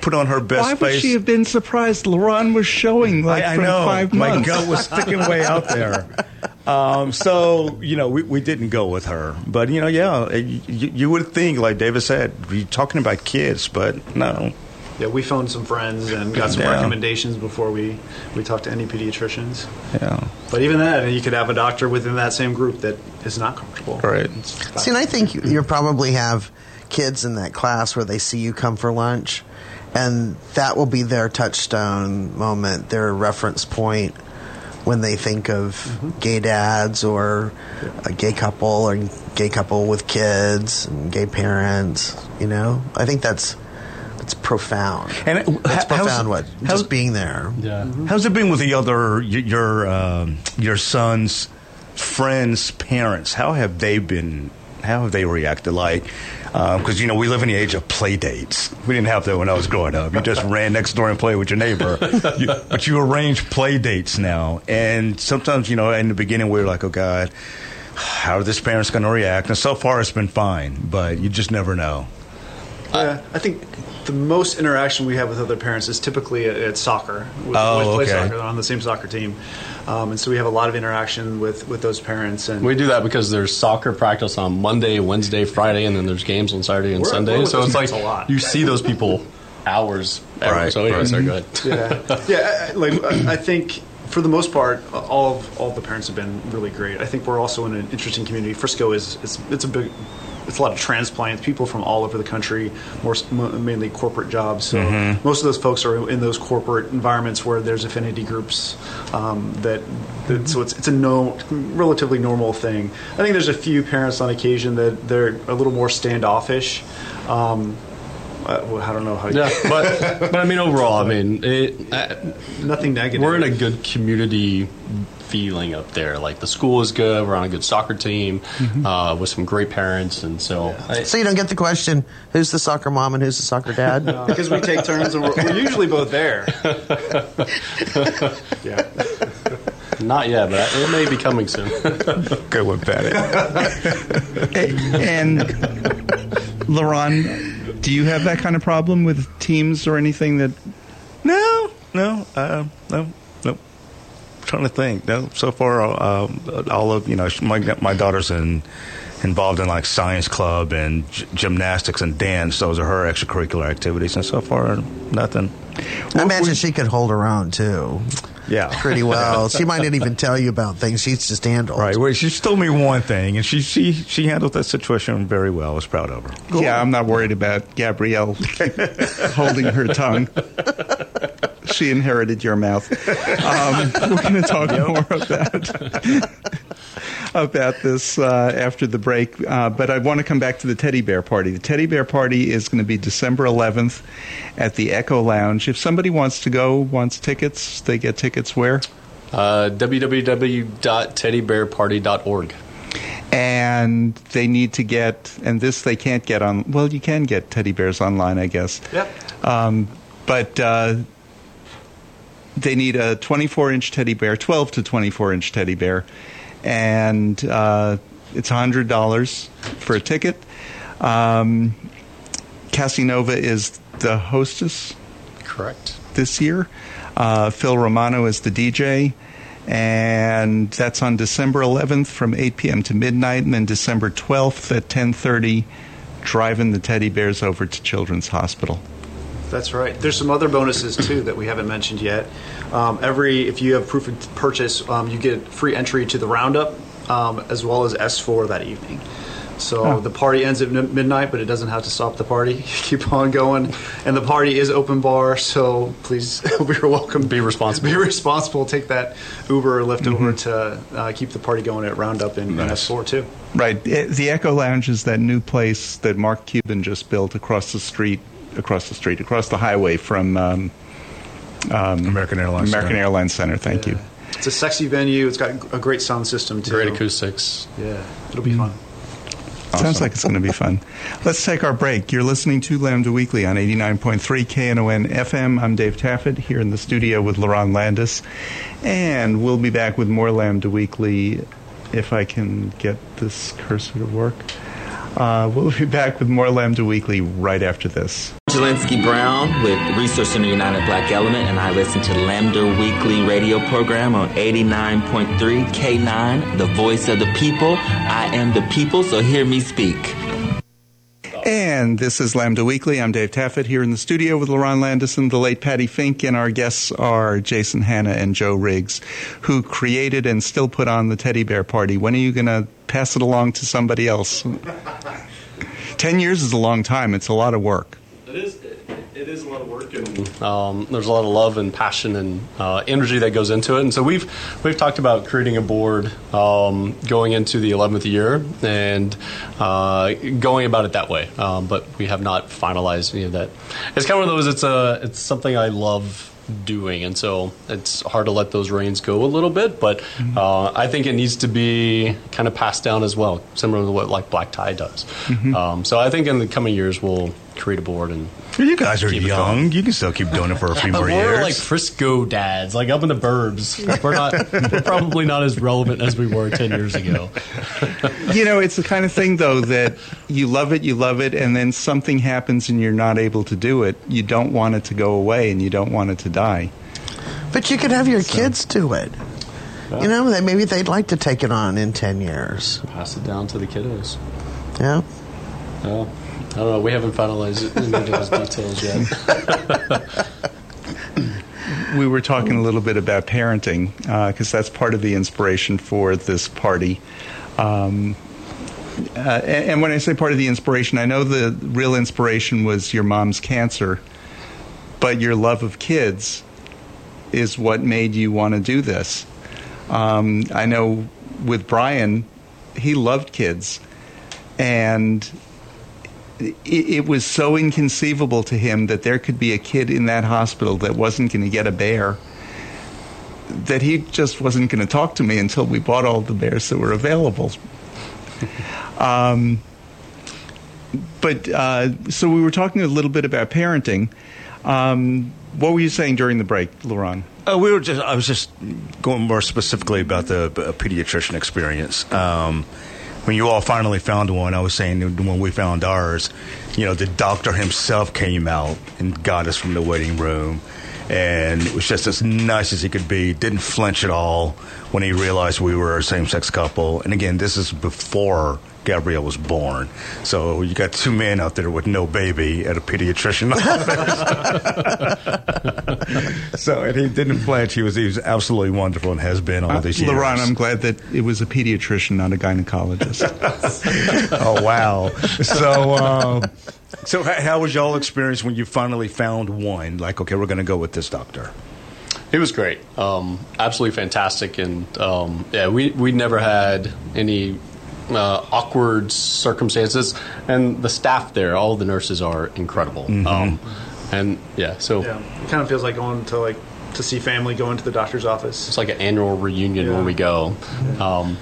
put on her best Why would face. she have been surprised? Lauren was showing like I, I from know. five My months. gut was sticking way out there. Um, so you know, we, we didn't go with her, but you know, yeah, you, you would think, like David said, you're talking about kids, but no. Yeah, we phoned some friends and got some Yeah. recommendations before we, we talked to any pediatricians. Yeah, But even then, you could have a doctor within that same group that is not comfortable. Right. It's- See, and I think you, you probably have kids in that class where they see you come for lunch, and that will be their touchstone moment, their reference point when they think of mm-hmm. gay dads or a gay couple or gay couple with kids and gay parents. You know, I think that's that's profound. and it- That's how- profound. What just being there. yeah. Mm-hmm. Mm-hmm. How's it been with the other your um, your son's friends' parents? How have they been? How have they reacted? Like, uh, because you know we live in the age of play dates. We didn't have that when I was growing up. You just ran next door and played with your neighbor. you, but you arrange play dates now, and sometimes you know in the beginning we were like, oh God. How are this parents going to react? And so far, it's been fine, but you just never know. Yeah, I think the most interaction we have with other parents is typically at, at soccer. With, Oh, with play okay. soccer, on the same soccer team, um, and so we have a lot of interaction with, with those parents. And We do that because there's soccer practice on Monday, Wednesday, Friday, and then there's games on Saturday and We're- Sunday. we're so it's like a lot. you see those people hours. Every, Right, so anyway, right. sorry, go ahead. yeah, yeah. I- Like I I think for the most part, all of all of the parents have been really great. I think we're also in an interesting community. Frisco is it's, it's a big. It's a lot of transplants, people from all over the country, more mainly corporate jobs. So most of those folks are in those corporate environments where there's affinity groups. Um, that, that so it's it's a no relatively normal thing. I think there's a few parents on occasion that they're a little more standoffish. Um, uh, well, I don't know how. Yeah, but but I mean overall, I mean it. I, Nothing negative. we're in a good community feeling up there. Like the school is good. We're on a good soccer team uh, with some great parents, and so I, So you don't get the question, who's the soccer mom and who's the soccer dad? because we take turns and we're, we're usually both there. yeah. not yet, but it may be coming soon. Good one, Patti. and LaRon, do you have that kind of problem with teams or anything that? No, no, uh, no, no. Trying to think. No, so far, uh, all of you know, my my daughter's in involved in like science club and g- gymnastics and dance. Those are her extracurricular activities, and so far, nothing. I imagine she could hold her own too, Yeah, pretty well. she might not even tell you about things she's just handled. Right. Well, she told me one thing, and she she she handled that situation very well. I was proud of her. Yeah, I'm not worried about Gabrielle holding her tongue. She inherited your mouth. Um, we're going to talk more about about this uh, after the break, uh, but I want to come back to the teddy bear party. The teddy bear party is going to be December 11th at the Echo Lounge. If somebody wants to go, wants tickets, they get tickets where? Uh, www.teddybearparty.org. and they need to get and this they can't get on well you can get teddy bears online i guess Yep. um, but uh, they need a 24 inch teddy bear 12 to 24 inch teddy bear and uh, it's $100 for a ticket um, Cassie Nova is the hostess Correct. this year. Uh, Phil Romano is the DJ, and that's on December 11th from 8 p.m. to midnight, and then December 12th at 10:30, driving the teddy bears over to Children's Hospital. That's right. There's some other bonuses too that we haven't mentioned yet. Um, every if you have proof of purchase, um, you get free entry to the roundup um, as well as S4 that evening. So Oh. the party ends at n- midnight, but it doesn't have to stop the party. Keep on going, and the party is open bar. So please, you're welcome. Be responsible. Be responsible. Take that Uber or Lyft over to uh, keep the party going at Roundup and, and Nice. S4 too. Right. Eh, The Echo Lounge is that new place that Mark Cuban just built across the street, across the street, across the highway from um, American Airlines. American Center. Airlines Center. Thank you. It's a sexy venue. It's got a great sound system too. Great acoustics. Yeah, it'll be fun. Sounds like it's going to be fun. Let's take our break. You're listening to Lambda Weekly on 89.3 KNON FM. I'm Dave Taffet here in the studio with LaRon Landis. And we'll be back with more Lambda Weekly if I can get this cursor to work. Uh, we'll be back with more Lambda Weekly right after this. Jelinski Brown with Resource Center United Black Element, and I listen to Lambda Weekly radio program on 89.3 K9, the voice of the people. I am the people, so hear me speak. And this is Lambda Weekly. I'm Dave Taffet here in the studio with LaRon Landison, the late Patti Fink, and our guests are Jason Hanna and Joe Riggs, who created and still put on the teddy bear party. When are you going to pass it along to somebody else? Ten years is a long time. It's a lot of work. It is. It is a lot of work, and um, there's a lot of love and passion and uh, energy that goes into it. And so we've we've talked about creating a board um, going into the 11th year and uh, going about it that way. Um, but we have not finalized any of that. It's kind of one of those. It's a it's something I love doing, and so it's hard to let those reins go a little bit. But uh, I think it needs to be kind of passed down as well, similar to what like Black Tie does. Um, so I think in the coming years we'll create a board and You guys are young. You can still keep doing it for a few but more we're years. like Frisco dads, like up in the burbs. We're not. we're probably not as relevant as we were ten years ago. You know, it's the kind of thing, though, that you love it, you love it, and then something happens and you're not able to do it. You don't want it to go away and you don't want it to die. But you could have your kids do it. You know, they, maybe they'd like to take it on in 10 years. Pass it down to the kiddos. Yeah. Yeah. I don't know. We haven't finalized any of those details yet. we were talking a little bit about parenting because that's part of the inspiration for this party. Um, uh, and, and when I say part of the inspiration, I know the real inspiration was your mom's cancer, but your love of kids is what made you want to do this. Um, I know with Brian, he loved kids, and it, it was so inconceivable to him that there could be a kid in that hospital that wasn't going to get a bear that he just wasn't going to talk to me until we bought all the bears that were available. Um, but uh, so we were talking a little bit about parenting. Um, what were you saying during the break, LaRon? Uh, we were just. I was just going more specifically about the uh, pediatrician experience. Um, when you all finally found one, I was saying when we found ours, you know, the doctor himself came out and got us from the waiting room, and it was just as nice as he could be. Didn't flinch at all when he realized we were a same-sex couple. And again, this is before Gabrielle was born. So you got two men out there with no baby at a pediatrician office. so and he didn't flinch. He was he was absolutely wonderful and has been all Uh, these years. LaRon, I'm glad that it was a pediatrician, not a gynecologist. oh wow! So, um, so how was y'all experience when you finally found one? Like, okay, we're going to go with this doctor. It was great, um, absolutely fantastic, and um, yeah, we we never had any uh, awkward circumstances, and the staff there, all the nurses are incredible, um, and yeah, so Yeah, it kind of feels like going to like to see family, going to the doctor's office. it's like an annual reunion Yeah. when we go. Um,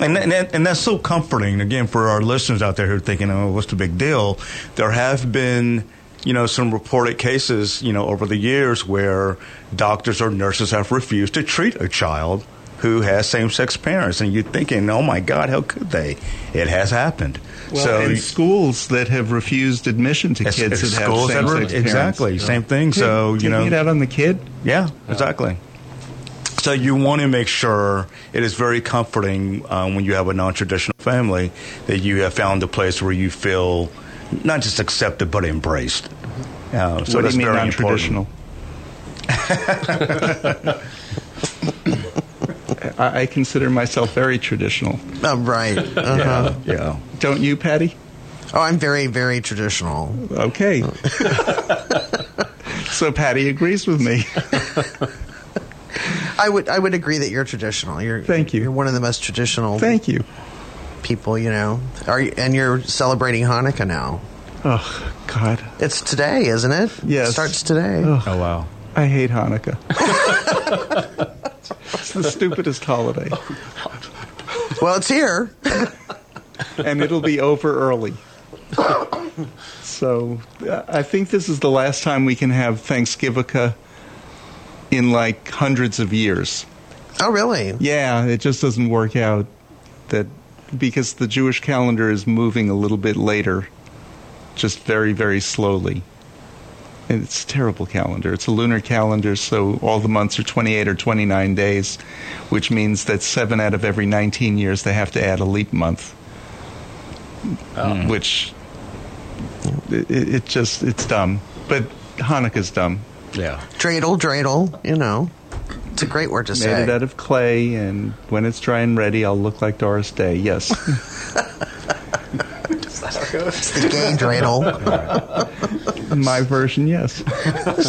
And, and and that's so comforting again for our listeners out there who are thinking, "Oh, what's the big deal?" There have been, you know, some reported cases, you know, over the years where doctors or nurses have refused to treat a child who has same-sex parents, and you're thinking, "Oh my God, how could they?" It has happened. Well, so and schools that have refused admission to kids that have same-sex re- exactly, parents. same thing. So, you know- it out on the kid. Yeah, exactly. So you want to make sure it is very comforting um, when you have a non-traditional family that you have found a place where you feel not just accepted but embraced. Uh, so what do that's you mean very non-traditional? I, I consider myself very traditional. Oh, right. Uh-huh. important. Yeah. Don't you, Patti? Oh, I'm very, very traditional. Okay. so Patti agrees with me. I would, I would agree that you're traditional. You're, Thank you. You're one of the most traditional Thank you. people, you know. Are you, and you're celebrating Hanukkah now. Oh God, It's today, isn't it? Yes. It starts today. Ugh. Oh wow. I hate Hanukkah. it's the stupidest holiday, Well, it's here. and it'll be over early. So uh, I think this is the last time we can have Thanksgiving in like hundreds of years. Oh, really? Yeah, it just doesn't work out that because the Jewish calendar is moving a little bit later, just very, very slowly. And it's a terrible calendar. It's a lunar calendar, so all the months are 28 or 29 days, which means that seven out of every 19 years they have to add a leap month. Oh. Mm. Which it, it it just it's dumb. But Hanukkah's dumb. Yeah. Dreidel, dreidel, you know. It's a great word to Made say. it out of clay, and when it's dry and ready, I'll look like Doris Day. Yes. It's the gay dreidel. My version, yes.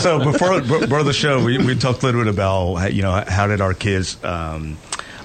so before before the show, we, we talked a little bit about how, you know how did our kids um,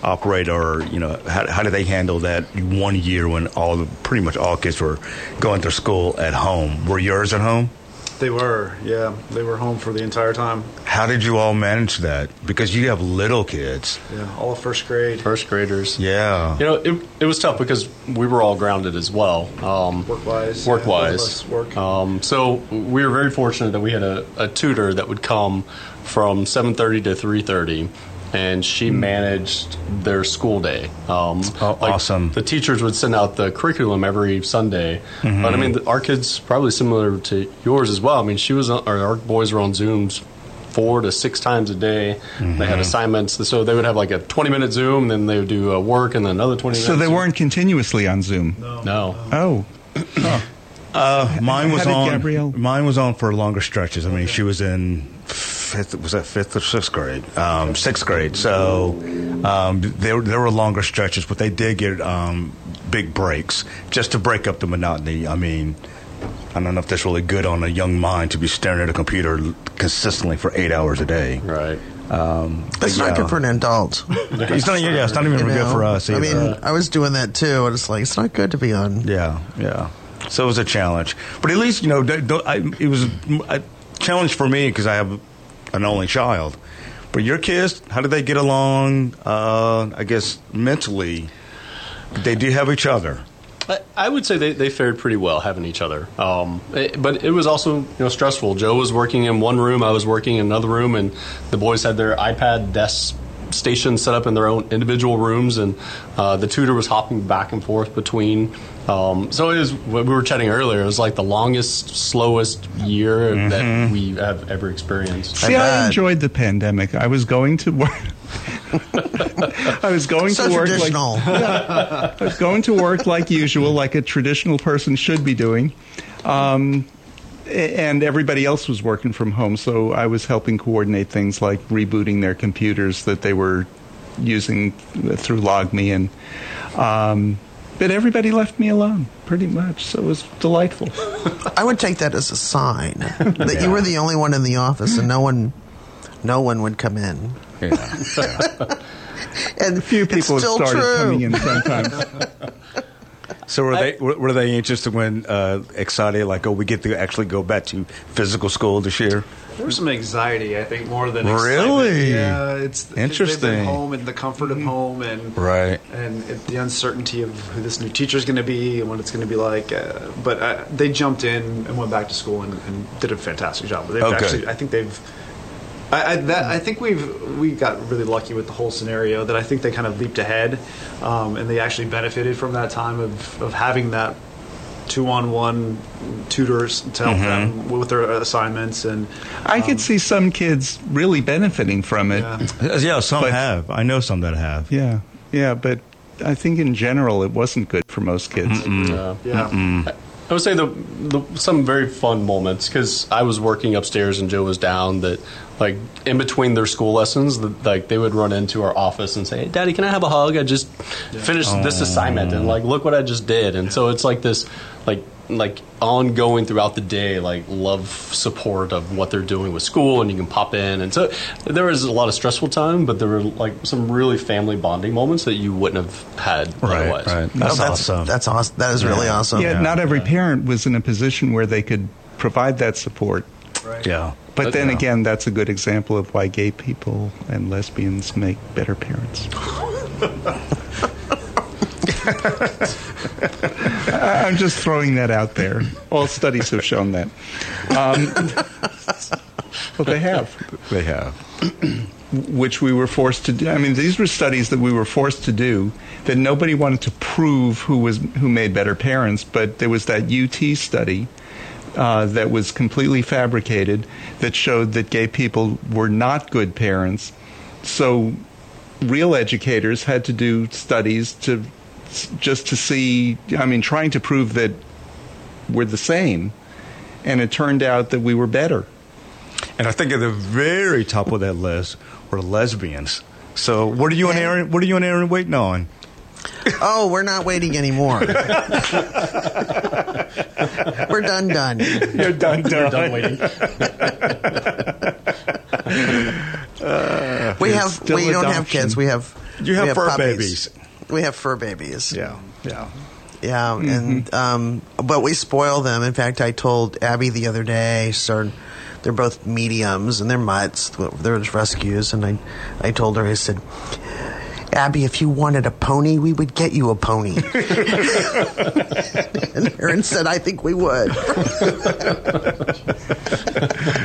operate, or you know how, how did they handle that one year when all pretty much all kids were going to school at home. Were yours at home? They were, yeah, they were home for the entire time. How did you all manage that? Because you have little kids. Yeah, all first grade, first graders. Yeah. You know, it, it was tough because we were all grounded as well. Um, work wise, work wise. work. Um, so we were very fortunate that we had a, a tutor that would come from 7:30 to 3:30, and she managed their school day. Um, Oh, awesome. The teachers would send out the curriculum every Sunday, but I mean, our kids probably similar to yours as well. I mean, she was on, or our boys were on Zooms. Four to six times a day. They had assignments, so they would have like a twenty-minute Zoom, then they would do uh, work, and then another twenty. So they weren't continuously on Zoom. No, Oh, Uh, mine was on. Gabrielle- Mine was on for longer stretches. I mean, she was in fifth. Was that fifth or sixth grade? Um, sixth grade. So um, there there were longer stretches, but they did get um, big breaks just to break up the monotony. I mean. I don't know if that's really good on a young mind to be staring at a computer consistently for eight hours a day. right. Um, but That's not yeah. good for an adult. It's not, yeah, it's not even you good know? for us. I mean, I was doing that too, and it's like, it's not good to be on. Yeah, yeah. So it was a challenge, but at least you know th- th- I, it was a challenge for me because I have an only child. But your kids, how do they get along? Uh, I guess mentally, they do have each other. I, I would say they, they fared pretty well having each other. Um, it- but it was also you know stressful. Joe was working in one room, I was working in another room, and the boys had their iPad desks stations set up in their own individual rooms, and uh, the tutor was hopping back and forth between. Um, so it was. We were chatting earlier. It was like the longest, slowest year that we have ever experienced. See, I enjoyed the pandemic. I was going to work. I was going So to work like traditional. I was going to work like usual, like a traditional person should be doing. Um, a- and everybody else was working from home, so I was helping coordinate things like rebooting their computers that they were using through LogMe, and um, but everybody left me alone pretty much. So it was delightful. I would take that as a sign that you were the only one in the office and no one, no one would come in. Yeah. And A few people have still started true. coming in sometimes. so were they were, were they interested when uh, excited like oh we get to actually go back to physical school this year? There was some anxiety, I think, more than Really? excitement. Yeah, it's Interesting. been home and the comfort of home and Right. and it, the uncertainty of who this new teacher is going to be and what it's going to be like. Uh, but uh, they jumped in and went back to school and, and did a fantastic job. They've good. actually, I think they've. I, I, that, I think we've we got really lucky with the whole scenario that I think they kind of leaped ahead, um, and they actually benefited from that time of, of having that two-on-one tutors to help them with their assignments and I could see some kids really benefiting from it. Yeah. Yeah, some But- have. I know some that have. Yeah, yeah, but I think in general it wasn't good for most kids. Uh, yeah. I would say the, the some very fun moments because I was working upstairs and Joe was down. That like in between their school lessons, that, like they would run into our office and say, hey, "Daddy, can I have a hug? I just finished this assignment and like look what I just did." And so it's like this like like ongoing throughout the day like love support of what they're doing with school and you can pop in and so there was a lot of stressful time but there were like some really family bonding moments that you wouldn't have had Right, otherwise right. That's, that's awesome. That's awesome. That is really awesome. Yeah, not every parent was in a position where they could provide that support. yeah. But But- then Yeah. again, that's a good example of why gay people and lesbians make better parents. I- I'm just throwing that out there. All studies have shown that. Um, well, they have. They have. which we were forced to do. I mean, these were studies that we were forced to do that nobody wanted to prove who was who made better parents. But there was that UT study uh, that was completely fabricated that showed that gay people were not good parents. So, real educators had to do studies to just to see. I mean, trying to prove that we're the same, and it turned out that we were better. And I think at the very top of that list were lesbians. So what are you and Aaron? What are you and Aaron waiting on? Oh, we're not waiting anymore. we're done, done. You're done, We're done waiting. We have. still We don't have kids. We have. You have we fur puppies. babies. We have fur babies. Yeah, yeah. Yeah, and um, but we spoil them. In fact, I told Abby the other day. So they're both mediums and they're mutts. They're just rescues, and I, I told her. I said, Abby, if you wanted a pony, we would get you a pony. and Aaron said, I think we would.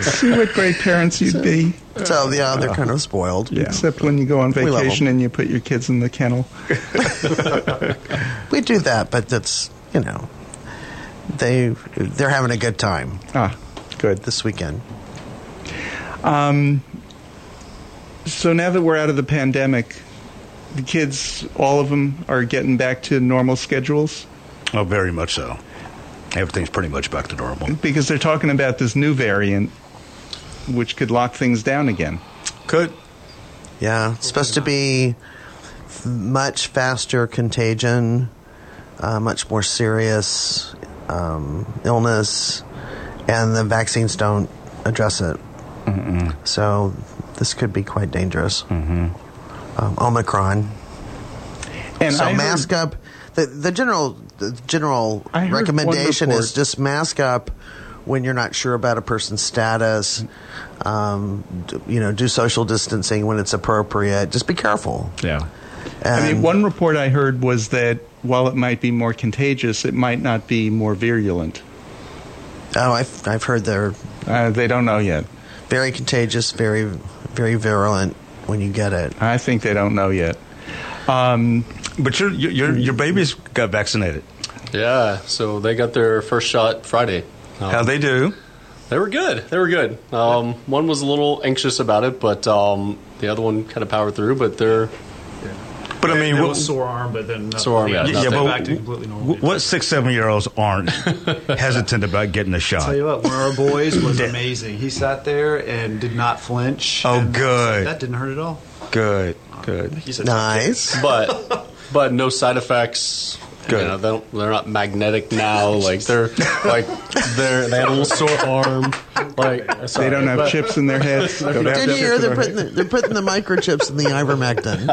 See what great parents you'd be. So yeah, they're kind of spoiled. Except when you go on vacation and you put your kids in the kennel. We do that, but that's you know, they they're having a good time Ah, good. this weekend. Um, So now that we're out of the pandemic, the kids, all of them, are getting back to normal schedules Oh, very much so. Everything's pretty much back to normal. because they're talking about this new variant, which could lock things down again. Could. Yeah, it's supposed to be f- much faster contagion, uh, much more serious um, illness, and the vaccines don't address it. So this could be quite dangerous. Mm-hmm. Um, Omicron. And so I heard- mask up. The, the general the general recommendation is just mask up when you're not sure about a person's status. Um, d- you know, do social distancing when it's appropriate. Just be careful. Yeah. I mean, one report I heard was that while it might be more contagious, it might not be more virulent. Oh, I've I've heard they're Uh, they don't know yet. very contagious, very very virulent when you get it. I think they don't know yet. Um, But your your your babies got vaccinated. Yeah, so they got their first shot Friday. Um, How they do? They were good. They were good. Um, one was a little anxious about it, but um, the other one kind of powered through. But they're But I mean, what, was sore arm, but then Sore arm, yeah, yeah, nothing. but back to completely normal. what six seven year olds aren't hesitant about getting a shot? Tell you what, one of our boys was amazing. He sat there and did not flinch. Oh, good. That didn't hurt at all. Good, good. He said, Nice. but but no side effects. Good. You know, they don't, they're not magnetic now. Like they're like they're they had a little sore arm. Like they don't have chips in their heads. Did you hear they're putting the, they're putting the microchips in the ivermectin?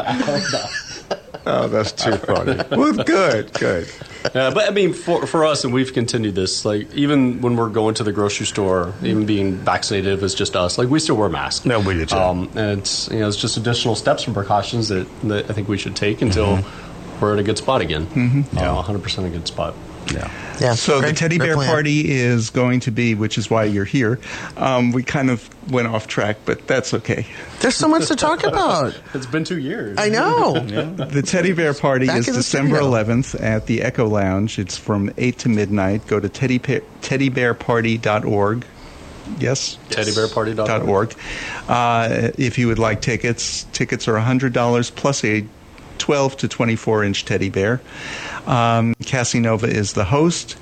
Oh, that's too funny. well, good, good. Yeah, but I mean, for for us, and we've continued this. Like even when we're going to the grocery store, even being vaccinated, if it's just us, like we still wear masks. No, we do too. Um, and it's you know it's just additional steps and precautions that, that I think we should take until we're at a good spot again. Mm-hmm. Yeah, 100 percent a good spot. Yeah. Yeah. So the teddy bear plan. party is going to be, which is why you're here. Um, we kind of went off track, but that's okay. There's so much to talk about. It's been two years. I know. The teddy bear party Back is December studio. 11th at the Echo Lounge. It's from 8 to midnight. Go to teddy teddybearparty.org. Yes? Teddybearparty.org. org. Uh, if you would like tickets, tickets are $100 plus a 12 to 24 inch teddy bear. Um, Cassie Nova is the host,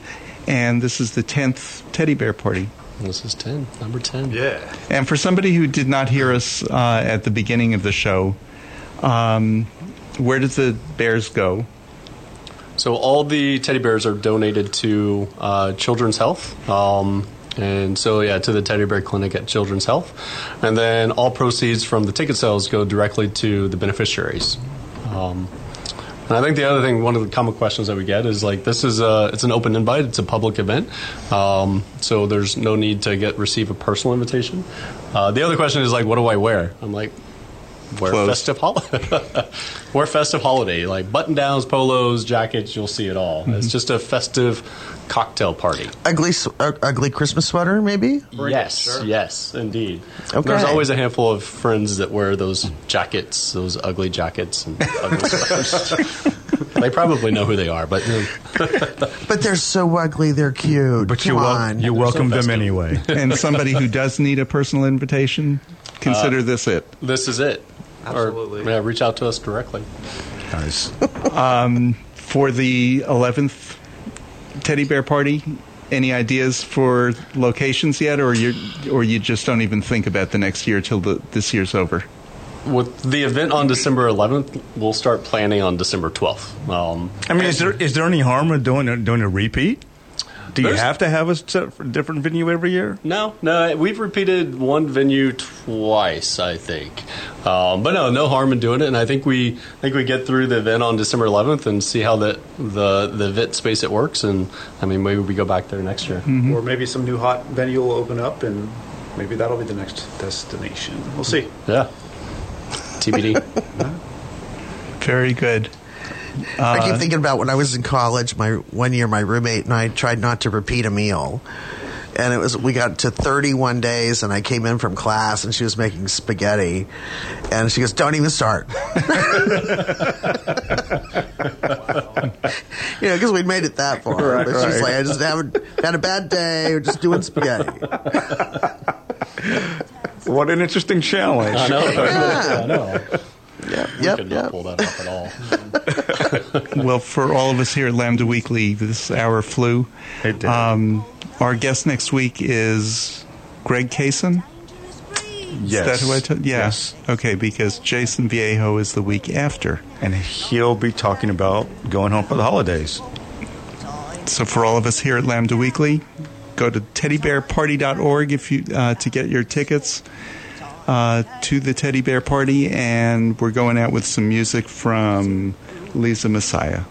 and this is the 10th teddy bear party. This is 10, number 10. Yeah. And for somebody who did not hear us uh, at the beginning of the show, um, where did the bears go? So all the teddy bears are donated to uh, Children's Health. Um, and so, yeah, to the teddy bear clinic at Children's Health. And then all proceeds from the ticket sales go directly to the beneficiaries. Um, and I think the other thing, one of the common questions that we get is like, this is a, it's an open invite, it's a public event, um, so there's no need to get receive a personal invitation. Uh, the other question is like, what do I wear? I'm like, wear Clothes. festive holiday. wear festive holiday, like button downs, polos, jackets. You'll see it all. Mm-hmm. It's just a festive cocktail party. Ugly, uh, ugly Christmas sweater, maybe. yes, yes, indeed. Okay. There's always a handful of friends that wear those jackets, those ugly jackets and ugly sweaters. They probably know who they are, but But they're so ugly, they're cute. But you, wel- on. you welcome them anyway. and somebody who does need a personal invitation, consider uh, this it. this is it. Absolutely. Or, yeah, reach out to us directly. nice. Um, for the 11th teddy bear party, any ideas for locations yet, or you or you just don't even think about the next year till the, this year's over? With the event on December 11th, we'll start planning on December 12th. Um, I mean, is there is there any harm in doing a, doing a repeat? Do you have to have a different venue every year? No, no, we've repeated one venue twice, I think. Um, but no, no harm in doing it. And I think we I think we get through the event on December 11th and see how the the the event space it works. And I mean, maybe we go back there next year. Or maybe some new hot venue will open up, and maybe that'll be the next destination. We'll see. Yeah, TBD. Very good. I Uh, keep thinking about when I was in college. My one year, my roommate and I tried not to repeat a meal, and it was we got to 31 days, and I came in from class, and she was making spaghetti, and she goes, "Don't even start," you know, because we'd made it that far. Right, but she's right. like, "I just haven't had a bad day. We're just doing spaghetti." What an interesting challenge. I know. Yeah. I know. Yep, We yep, could not yep. pull that off at all. Well, for all of us here at Lambda Weekly, this hour flew. It did. Um, our guest next week is Greg Kaysen. yes. Is that who I told? Yeah. Yes. Okay, because Jason Viejo is the week after. And he'll be talking about going home for the holidays. So for all of us here at Lambda Weekly, go to teddybearparty.org if you uh, to get your tickets uh, to the teddy bear party, and we're going out with some music from Lisa Messiah.